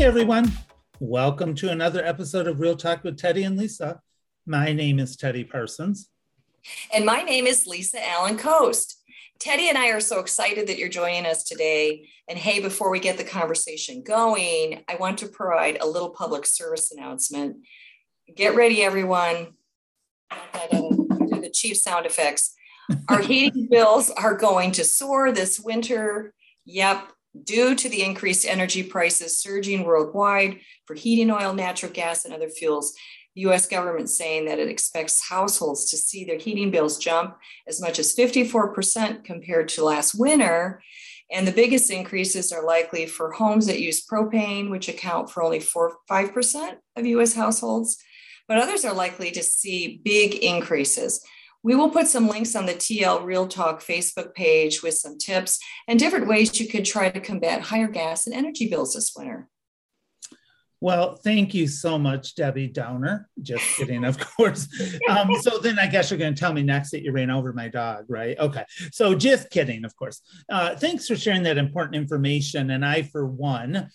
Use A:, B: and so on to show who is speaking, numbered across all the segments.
A: Hey everyone, welcome to another episode of Real Talk with Teddy and Lisa. My name is Teddy Parsons.
B: And my name is Lisa Allen Coast. Teddy and I are so excited that you're joining us today. And hey, before we get the conversation going, I want to provide a little public service announcement. Get ready, everyone. Do the chief sound effects. Our heating bills are going to soar this winter. Yep, due to the increased energy prices surging worldwide for heating oil, natural gas, and other fuels. The US government saying that it expects households to see their heating bills jump as much as 54% compared to last winter. And the biggest increases are likely for homes that use propane, which account for only 4 5% of US households. But others are likely to see big increases. We will put some links on the TL Real Talk Facebook page with some tips and different ways you could try to combat higher gas and energy bills this winter.
A: Well, thank you so much, Debbie Downer. Just kidding, of course. Um, so then I guess you're going to tell me next that you ran over my dog, right? Okay. So just kidding, of course. Uh, thanks for sharing that important information. And I, for one,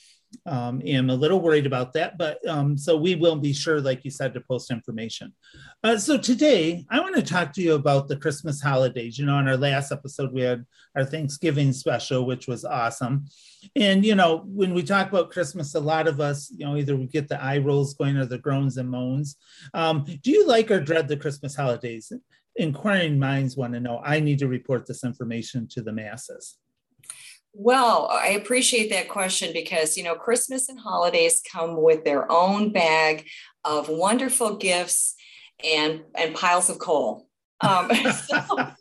A: um, am a little worried about that, but um, so we will be sure, like you said, to post information. Uh, so today, I want to talk to you about the Christmas holidays. You know, in our last episode, we had our Thanksgiving special, which was awesome. And you know, when we talk about Christmas, a lot of us, you know, either we get the eye rolls going or the groans and moans. Um, do you like or dread the Christmas holidays? Inquiring minds want to know. I need to report this information to the masses.
B: Well, I appreciate that question because, you know, Christmas and holidays come with their own bag of wonderful gifts and, and piles of coal. Um, so,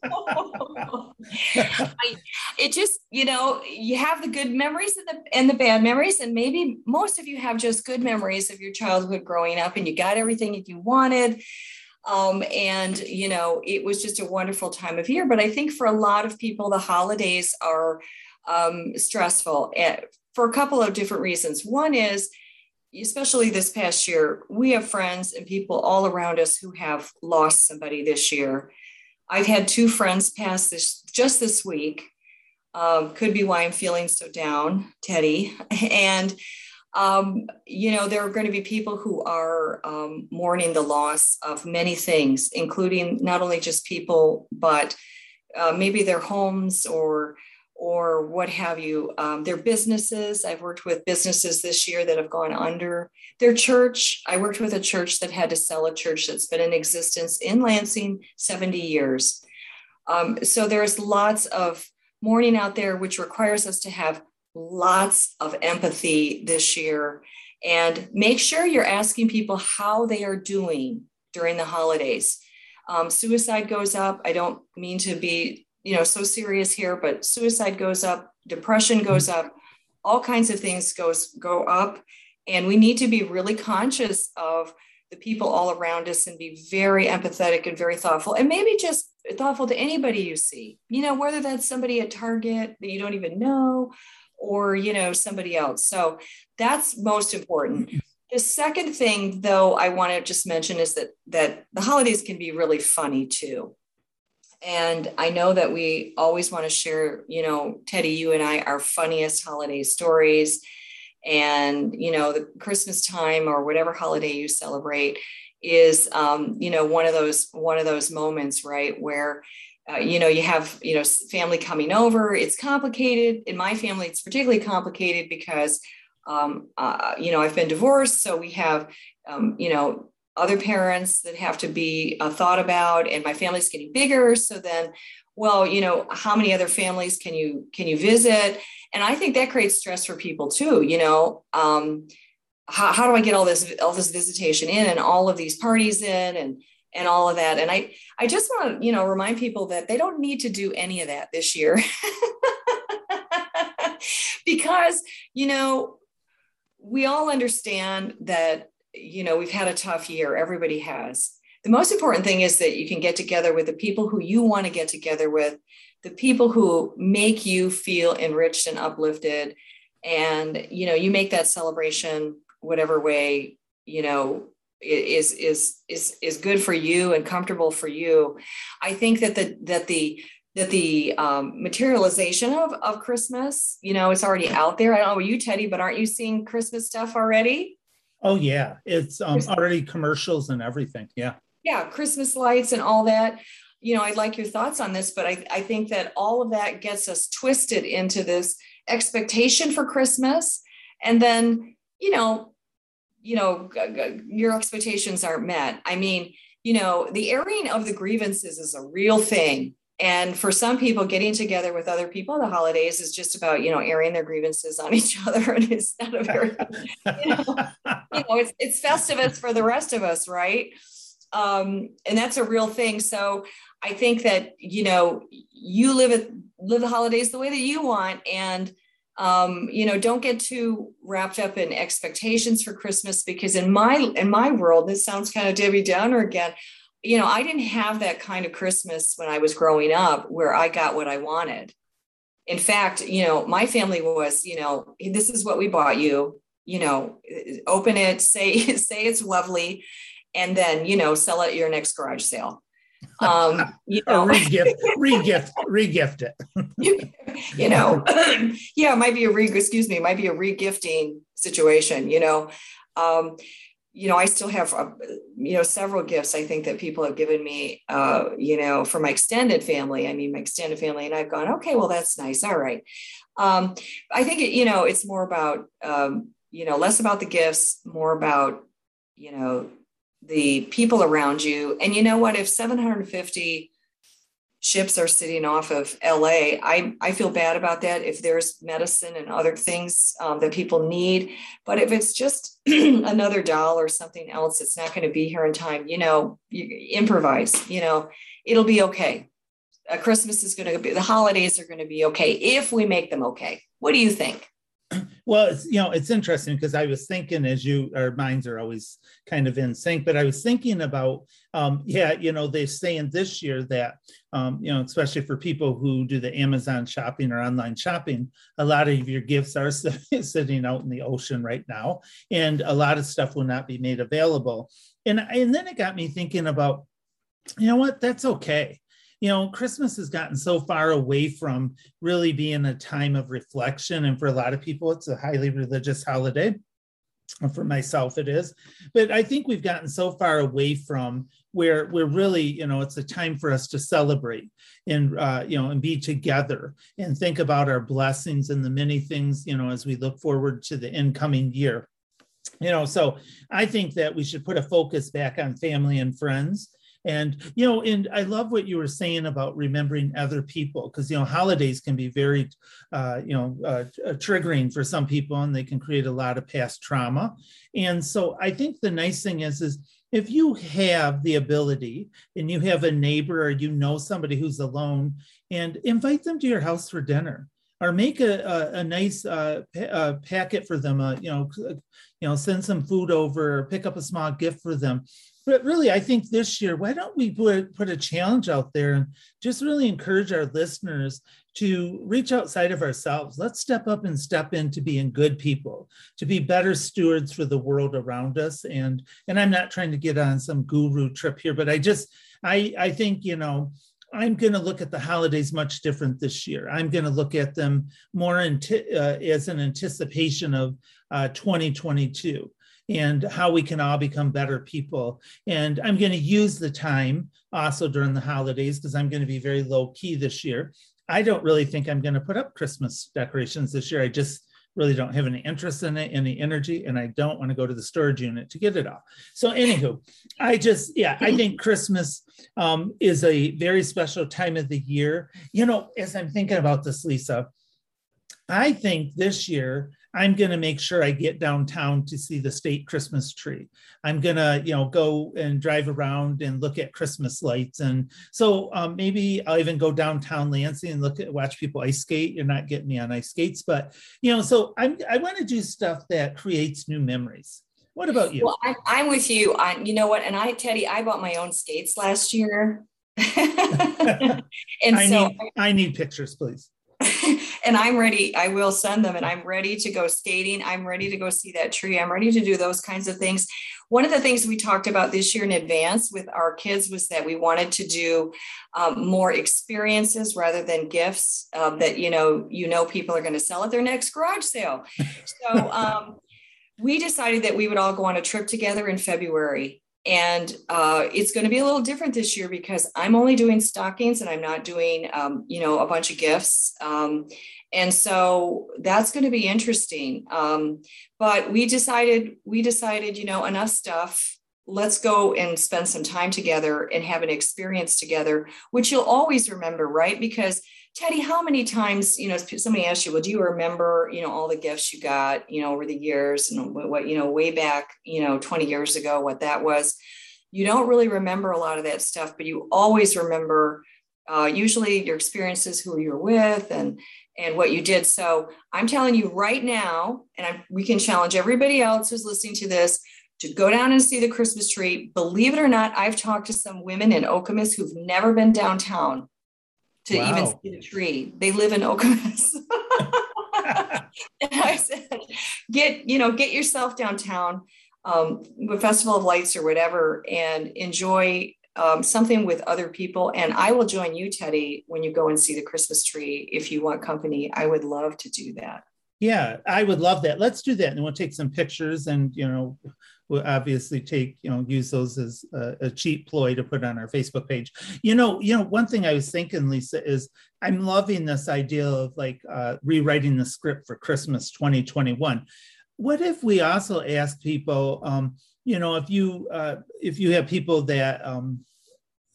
B: I, it just, you know, you have the good memories and the, and the bad memories. And maybe most of you have just good memories of your childhood growing up and you got everything that you wanted. Um, and, you know, it was just a wonderful time of year. But I think for a lot of people, the holidays are um, stressful eh, for a couple of different reasons. One is, especially this past year, we have friends and people all around us who have lost somebody this year. I've had two friends pass this just this week. Um, could be why I'm feeling so down, Teddy. And, um, you know, there are going to be people who are um, mourning the loss of many things, including not only just people, but uh, maybe their homes or or what have you. Um, their businesses, I've worked with businesses this year that have gone under. Their church, I worked with a church that had to sell a church that's been in existence in Lansing 70 years. Um, so there's lots of mourning out there, which requires us to have lots of empathy this year. And make sure you're asking people how they are doing during the holidays. Um, suicide goes up. I don't mean to be you know so serious here but suicide goes up depression goes up all kinds of things goes go up. And we need to be really conscious of the people all around us and be very empathetic and very thoughtful. And maybe just thoughtful to anybody you see you know whether that's somebody at target that you don't even know or you know somebody else. So that's most important. The second thing though i want to just mention is that that the holidays can be really funny too and I know that we always want to share, you know, Teddy, you and I, our funniest holiday stories. And, you know, the Christmas time or whatever holiday you celebrate is, um, you know, one of those, one of those moments, right, where, uh, you know, you have, you know, family coming over. It's complicated. In my family, it's particularly complicated because, um, uh, you know, I've been divorced. So we have, um, you know, other parents that have to be uh, thought about and my family's getting bigger so then well you know how many other families can you can you visit? And i think that creates stress for people too you know um, how, how do i get all this all this visitation in and all of these parties in and and all of that? And i i just want to you know remind people that they don't need to do any of that this year. Because you know we all understand that you know, we've had a tough year. Everybody has. The most important thing is that you can get together with the people who you want to get together with, the people who make you feel enriched and uplifted. And, you know, you make that celebration whatever way, you know, is is is is good for you and comfortable for you. I think that the that the that the um, materialization of, of Christmas, you know, it's already out there. I don't know you, Teddy, but aren't you seeing Christmas stuff already?
A: Oh yeah, it's um, already commercials and everything. Yeah.
B: Yeah, Christmas lights and all that. You know, I'd like your thoughts on this, but I, I think that all of that gets us twisted into this expectation for Christmas, and then you know, you know, your expectations aren't met. I mean, you know, the airing of the grievances is a real thing. And for some people, getting together with other people the holidays is just about, you know, airing their grievances on each other. And it's not a very, you know, you know it's, it's Festivus for the rest of us, right? Um, and that's a real thing. So I think that, you know, you live it, live the holidays the way that you want. And um, you know don't get too wrapped up in expectations for christmas because in my in my world this sounds kind of debbie downer again you know i didn't have that kind of christmas when i was growing up where i got what i wanted in fact you know my family was you know this is what we bought you you know open it say say it's lovely and then you know sell it at your next garage sale um, you know,
A: regift, regift, regift it.
B: you know, yeah, it might be a re. Excuse me, it might be a regifting situation. You know, um, you know, I still have, uh, you know, several gifts I think that people have given me, uh, you know, for my extended family. I mean, my extended family, and I've gone, okay, well, that's nice. All right. Um, I think, it, you know, it's more about, um, you know, less about the gifts, more about, you know, the people around you. And you know what? If 750 ships are sitting off of LA, I, I feel bad about that if there's medicine and other things um, that people need. But if it's just another doll or something else that's not going to be here in time, you know, you improvise, you know, it'll be okay. Uh, Christmas is going to be, the holidays are going to be okay if we make them okay. What do you think?
A: Well, it's, you know, it's interesting because I was thinking as you, our minds are always kind of in sync, but I was thinking about, um, yeah, you know, they're saying this year that, um, you know, especially for people who do the Amazon shopping or online shopping, a lot of your gifts are sitting out in the ocean right now, and a lot of stuff will not be made available. And, and then it got me thinking about, you know what, that's okay you know, Christmas has gotten so far away from really being a time of reflection. And for a lot of people, it's a highly religious holiday. For myself, it is. But I think we've gotten so far away from where we're really, you know, it's a time for us to celebrate and, uh, you know, and be together and think about our blessings and the many things, you know, as we look forward to the incoming year. You know, so I think that we should put a focus back on family and friends and you know and i love what you were saying about remembering other people because you know holidays can be very uh, you know uh, triggering for some people and they can create a lot of past trauma. And so i think the nice thing is is if you have the ability and you have a neighbor or you know somebody who's alone and invite them to your house for dinner or make a, a, a nice uh, pa- packet for them, uh, you know, you know, send some food over, or pick up a small gift for them but really i think this year why don't we put, put a challenge out there and just really encourage our listeners to reach outside of ourselves. Let's step up and step into being good people to be better stewards for the world around us. And and i'm not trying to get on some guru trip here but i just i i think you know I'm going to look at the holidays much different this year. I'm going to look at them more uh, as an anticipation of uh, 2022 and how we can all become better people. And I'm going to use the time also during the holidays because I'm going to be very low key this year. I don't really think I'm going to put up Christmas decorations this year. I just really don't have any interest in it, any energy, and I don't want to go to the storage unit to get it off. So, anywho, I just, yeah, I think Christmas um, is a very special time of the year. You know, as I'm thinking about this, Lisa, I think this year I'm going to make sure I get downtown to see the state Christmas tree. I'm going to, you know, go and drive around and look at Christmas lights. And so um, maybe I'll even go downtown Lansing and look at, watch people ice skate. You're not getting me on ice skates, but, you know, so I'm, I want to do stuff that creates new memories. What about you?
B: Well, I, I'm with you. I, you know what? And I, Teddy, I bought my own skates last year.
A: and I so need, I need pictures, please.
B: And I'm ready. I will send them and I'm ready to go skating. I'm ready to go see that tree. I'm ready to do those kinds of things. One of the things we talked about this year in advance with our kids was that we wanted to do um, more experiences rather than gifts um, that, you know, you know, people are going to sell at their next garage sale. So um, we decided that we would all go on a trip together in February and uh, it's going to be a little different this year because i'm only doing stockings and i'm not doing um, you know a bunch of gifts. Um, and so that's going to be interesting. Um, but we decided we decided you know enough stuff. Let's go and spend some time together and have an experience together which you'll always remember right? Because Teddy, how many times, you know, somebody asked you, well, do you remember, you know, all the gifts you got, you know, over the years and what, you know, way back, you know, 20 years ago, what that was? You don't really remember a lot of that stuff, but you always remember uh, usually your experiences, who you're with, and and what you did. So I'm telling you right now, and I'm, we can challenge everybody else who's listening to this to go down and see the Christmas tree. Believe it or not, I've talked to some women in Okemos who've never been downtown to wow. even see the tree. They live in Okemos. and I said, get, you know, get yourself downtown, um, with Festival of Lights or whatever, and enjoy um, something with other people. And I will join you, Teddy, when you go and see the Christmas tree. If you want company, I would love to do that.
A: Yeah, I would love that. Let's do that. And we'll take some pictures and, you know, we'll obviously take you know use those as a, a, cheap ploy to put on our facebook page. You know you know one thing i was thinking lisa is i'm loving this idea of like uh, rewriting the script for christmas 2021 what if we also ask people um, you know if you uh, if you have people that um,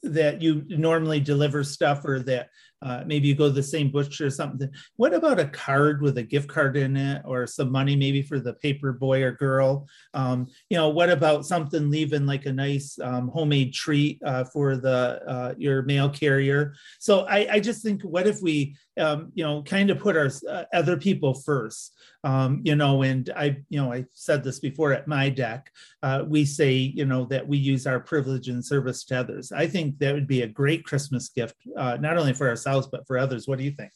A: that you normally deliver stuff or that uh, maybe you go to the same butcher or something. What about a card with a gift card in it or some money maybe for the paper boy or girl? Um, you know, what about something leaving like a nice um, homemade treat uh, for the uh, your mail carrier? So I, I just think, what if we, um, you know, kind of put our uh, other people first? Um, you know, and I, you know, I said this before at my deck. Uh, we say, you know, that we use our privilege and service to others. I think that would be a great Christmas gift, uh, not only for ourselves but for others. What do you think?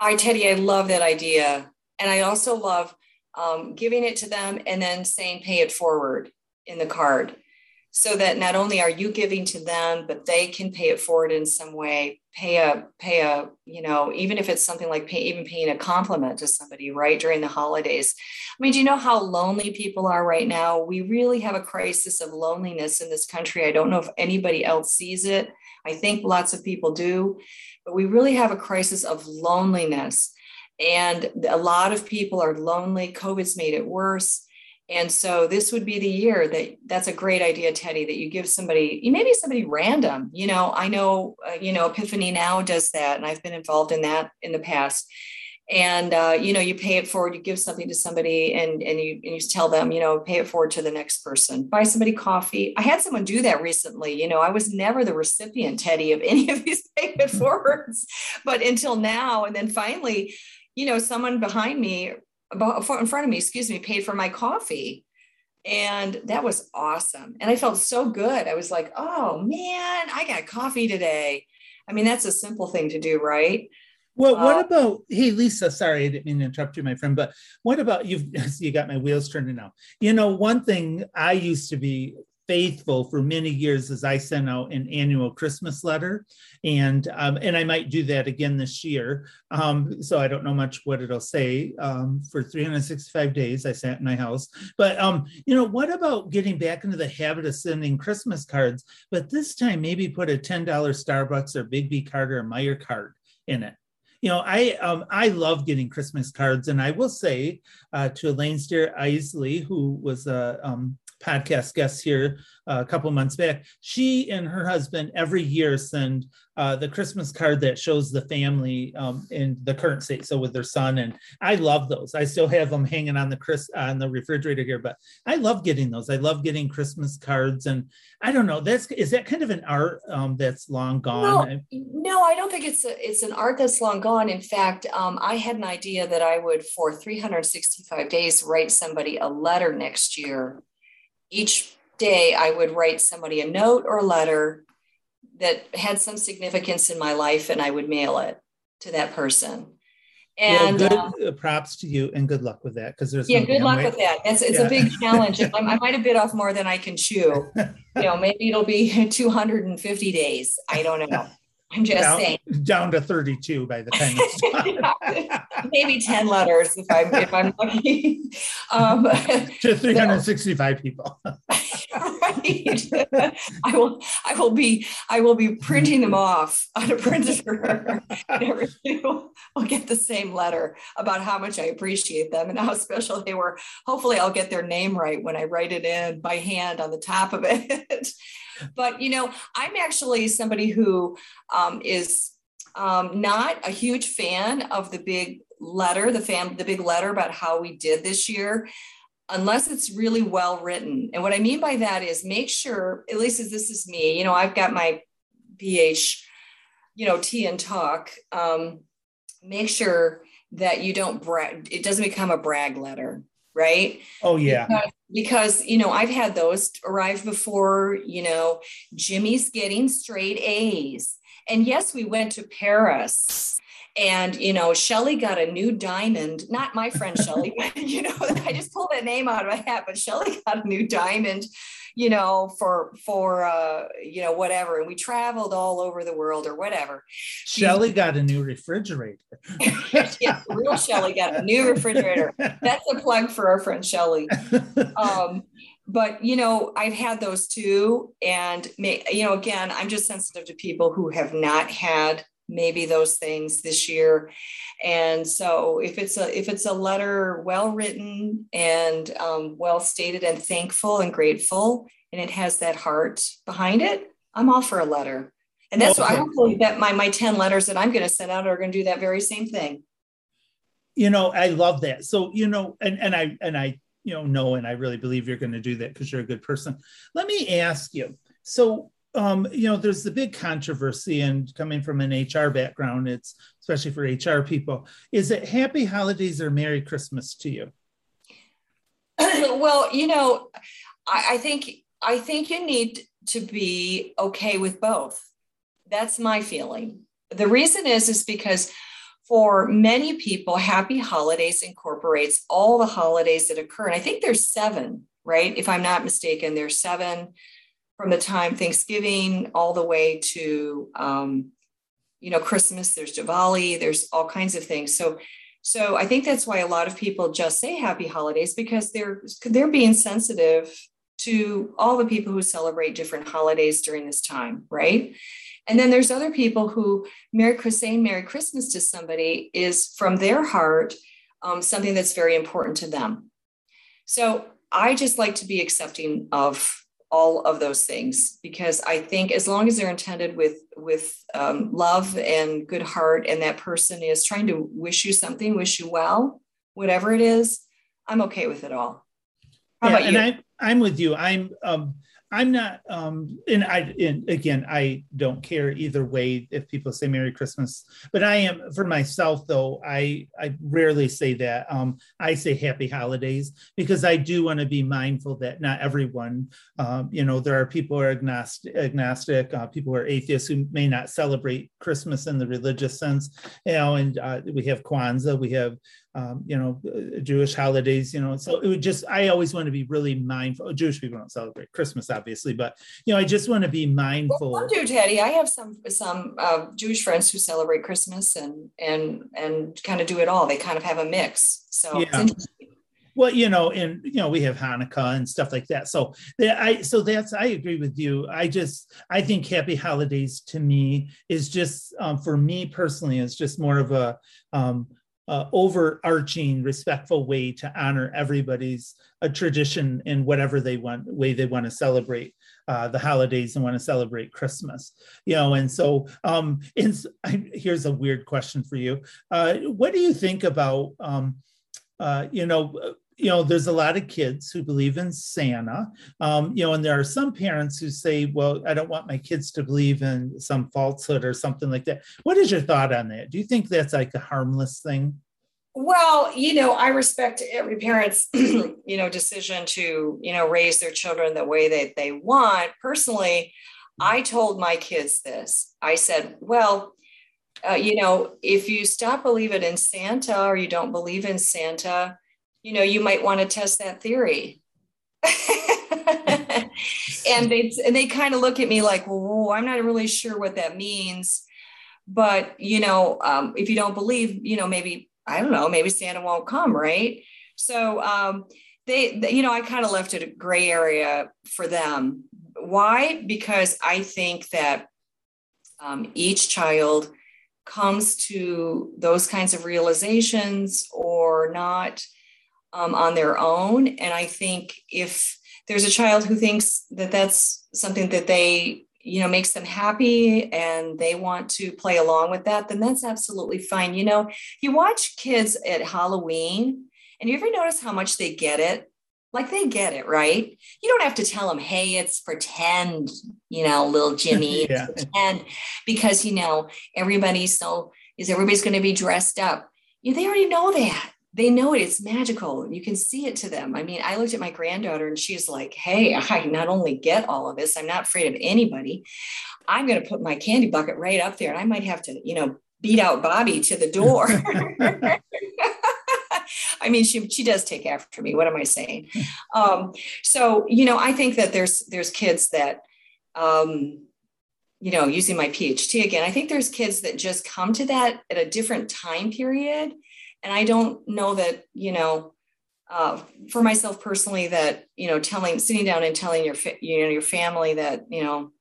B: I, Teddy, I love that idea, and I also love um, giving it to them and then saying, "Pay it forward" in the card so that not only are you giving to them but they can pay it forward in some way pay a pay a you know even if it's something like pay, even paying a compliment to somebody right during the holidays. I mean do you know how lonely people are right now? We really have a crisis of loneliness in this country. I don't know if anybody else sees it. I think lots of people do but we really have a crisis of loneliness. And a lot of people are lonely. Covid's made it worse and so this would be the year that that's a great idea, Teddy, that you give somebody, maybe somebody random. You know, I know, uh, you know, Epiphany now does that, and I've been involved in that in the past. And uh, you know, you pay it forward. You give something to somebody, and and you and you tell them, you know, pay it forward to the next person. Buy somebody coffee. I had someone do that recently. You know, I was never the recipient, Teddy, of any of these pay it forwards, but until now, and then finally, you know, someone behind me in front of me, excuse me, paid for my coffee. And that was awesome. And I felt so good. I was like, oh man, I got coffee today. I mean, that's a simple thing to do, right?
A: Well, what uh, about hey Lisa? Sorry, I didn't mean to interrupt you, my friend. But what about you've you got my wheels turning now? You know, one thing I used to be faithful for many years as I sent out an annual Christmas letter, and um, and I might do that again this year. Um, so I don't know much what it'll say um, for 365 days. I sat in my house, but um, you know, what about getting back into the habit of sending Christmas cards? But this time, maybe put a $10 Starbucks or Biggby Carter or Meijer card in it you know, I um, I love getting Christmas cards, and I will say uh, to Elaine Steer Isley, who was a um, podcast guest here a couple months back. She and her husband every year send uh, the Christmas card that shows the family um, in the current state. So with their son, and I love those. I still have them hanging on the Chris on the refrigerator here, but I love getting those. I love getting Christmas cards, and I don't know. That's is that kind of an art um, that's long gone?
B: No, no, I don't think it's a, it's an art that's long gone. In fact, um, I had an idea that I would for 365 days write somebody a letter next year each day I would write somebody a note or a letter that had some significance in my life and I would mail it to that person.
A: And well, good um, uh, props to you and good luck with that because there's
B: yeah, good luck way. with that. That's it's yeah. a big challenge. I, I might have bit off more than I can chew. you know, maybe it'll be 250 days. I don't know. I'm just
A: down,
B: saying.
A: Down to 32 by the time it's
B: Maybe 10 letters if I'm if I'm lucky.
A: Um, to 365 people.
B: I will I will be I will be printing them off on a printer will get the same letter about how much I appreciate them and how special they were. Hopefully I'll get their name right when I write it in by hand on the top of it. but you know, I'm actually somebody who um, is um, not a huge fan of the big letter, the fam, the big letter about how we did this year, unless it's really well written. And what I mean by that is make sure, at least as this is me, you know, I've got my BH, you know, tea and talk. Um, make sure that you don't brag, it doesn't become a brag letter, right?
A: Oh yeah.
B: Because because you know i've had those arrive before you know jimmy's getting straight a's and yes we went to paris and you know shelly got a new diamond not my friend shelly you know i just pulled that name out of my hat but shelly got a new diamond you know, for for uh, you know whatever. And we traveled all over the world or whatever.
A: Shelly got a new refrigerator.
B: yeah, real Shelly got a new refrigerator. That's a plug for our friend Shelly. Um, but you know i've had those too and may, you know again i'm just sensitive to people who have not had maybe those things this year. And so if it's a if it's a letter well written and um, well stated and thankful and grateful and it has that heart behind it i'm all for a letter. And that's okay. what i hopefully that my my 10 letters that i'm going to send out are going to do that very same thing.
A: You know i love that. So you know and and i and i you know know and i really believe you're going to do that because you're a good person. Let me ask you so um, you know, there's the big controversy, and coming from an HR background, it's especially for HR people. Is it Happy Holidays or Merry Christmas to you?
B: well, you know, I, I think I think you need to be okay with both. That's my feeling. The reason is is because for many people, Happy Holidays incorporates all the holidays that occur, and I think there's seven, right? If I'm not mistaken, there's seven from the time Thanksgiving all the way to um, you know Christmas. There's Diwali. There's all kinds of things. So so I think that's why a lot of people just say Happy Holidays because they're they're being sensitive to all the people who celebrate different holidays during this time, right? And then there's other people who Merry saying Merry Christmas to somebody is from their heart um, something that's very important to them. So I just like to be accepting of all of those things because I think as long as they're intended with with um, love and good heart, and that person is trying to wish you something, wish you well, whatever it is, I'm okay with it all.
A: How yeah, about you? And I, I'm with you. I'm um, I'm not, um, and I, and again, I don't care either way if people say Merry Christmas, but I am for myself though. I I rarely say that. Um, I say Happy Holidays because I do want to be mindful that not everyone, um, you know, there are people who are agnostic, agnostic uh, people who are atheists who may not celebrate Christmas in the religious sense. You know, and uh, we have Kwanzaa, we have um, you know, uh, Jewish holidays, you know. So it would just, I always want to be really mindful. Jewish people don't celebrate Christmas, obviously, but you know, I just want to be mindful.
B: Well, do, Teddy. I have some some uh, Jewish friends who celebrate Christmas and and and kind of do it all. They kind of have a mix. So yeah.
A: Well, you know, and you know, we have Hanukkah and stuff like that. So that I so that's I agree with you. I just I think Happy Holidays to me is just um, for me personally is just more of a um, uh, overarching respectful way to honor everybody's a tradition in whatever they want way they want to celebrate uh, the holidays and want to celebrate christmas you know and so um in, I, here's a weird question for you. Uh, what do you think about um, uh, you know you know, there's a lot of kids who believe in Santa, um, you know, and there are some parents who say, well, I don't want my kids to believe in some falsehood or something like that. What is your thought on that? Do you think that's like a harmless thing?
B: Well, you know, I respect every parent's, you know, decision to, you know, raise their children the way that they want. Personally, I told my kids this. I said, well, uh, you know, if you stop believing in Santa or you don't believe in Santa, you know, you might want to test that theory. and they and they kind of look at me like, "Well, I'm not really sure what that means." But you know, um, if you don't believe, you know, maybe I don't know, maybe Santa won't come, right? So um, they, they, you know, I kind of left it a gray area for them. Why? Because I think that um, each child comes to those kinds of realizations or not um, on their own. And I think if there's a child who thinks that that's something that they, you know, makes them happy and they want to play along with that, then that's absolutely fine. You know, you watch kids at Halloween and you ever notice how much they get it? Like they get it, right? You don't have to tell them, hey, it's pretend, you know, little Jimmy, yeah. pretend, because, you know, everybody's so, is everybody's going to be dressed up. Yeah, they already know that. They know it. It's magical. You can see it to them. I mean, I looked at my granddaughter and she's like, hey, I not only get all of this, I'm not afraid of anybody. I'm going to put my candy bucket right up there and I might have to, you know, beat out Bobby to the door. I mean, she she does take after me. What am I saying? Um, so you know, I think that there's there's kids that, um, you know, using my PhD again, I think there's kids that just come to that at a different time period, and I don't know that you know. Uh, for myself personally, that you know, telling, sitting down and telling your, you know, your family that you know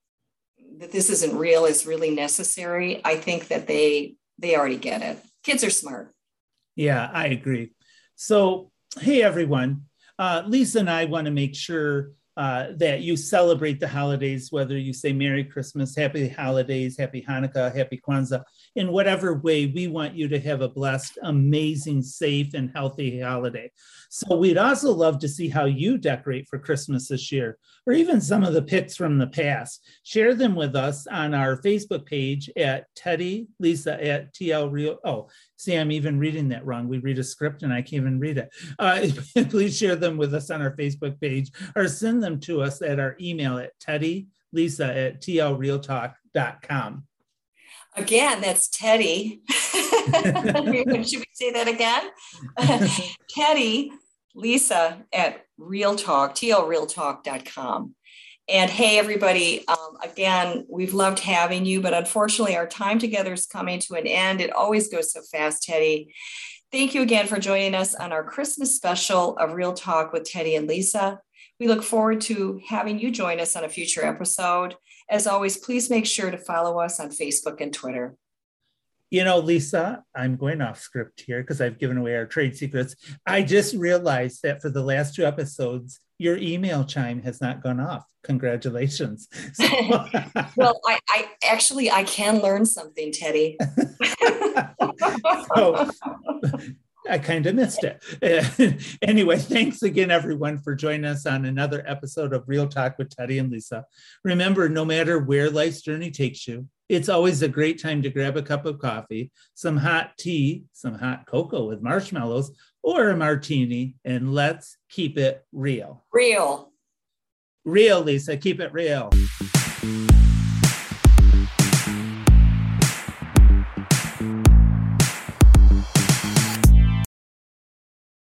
B: that this isn't real is really necessary. I think that they they already get it. Kids are smart.
A: Yeah, I agree. So, hey, everyone. Uh, Lisa and I want to make sure uh, that you celebrate the holidays, whether you say Merry Christmas, Happy Holidays, Happy Hanukkah, Happy Kwanzaa, in whatever way we want you to have a blessed, amazing, safe, and healthy holiday. So we'd also love to see how you decorate for Christmas this year, or even some of the pics from the past. Share them with us on our Facebook page at Teddy Lisa at TL Real. Oh, see, I'm even reading that wrong. We read a script and I can't even read it. Uh, please share them with us on our Facebook page or send them to us at our email at Teddy Lisa at tlrealtalk.com.
B: Again, that's Teddy. Should we say that again? Teddy Lisa at Real Talk, tlrealtalk.com. And hey, everybody, um, again, we've loved having you, but unfortunately, our time together is coming to an end. It always goes so fast, Teddy. Thank you again for joining us on our Christmas special of Real Talk with Teddy and Lisa. We look forward to having you join us on a future episode. As always, please make sure to follow us on Facebook and Twitter.
A: You know, Lisa, I'm going off script here because I've given away our trade secrets. I just realized that for the last two episodes, your email chime has not gone off. Congratulations.
B: So, well, I, I, actually I can learn something, Teddy.
A: so, I kind of missed it. anyway, thanks again, everyone, for joining us on another episode of Real Talk with Teddy and Lisa. Remember, no matter where life's journey takes you, it's always a great time to grab a cup of coffee, some hot tea, some hot cocoa with marshmallows, or a martini, and let's keep it real.
B: Real.
A: Real, Lisa. Keep it real.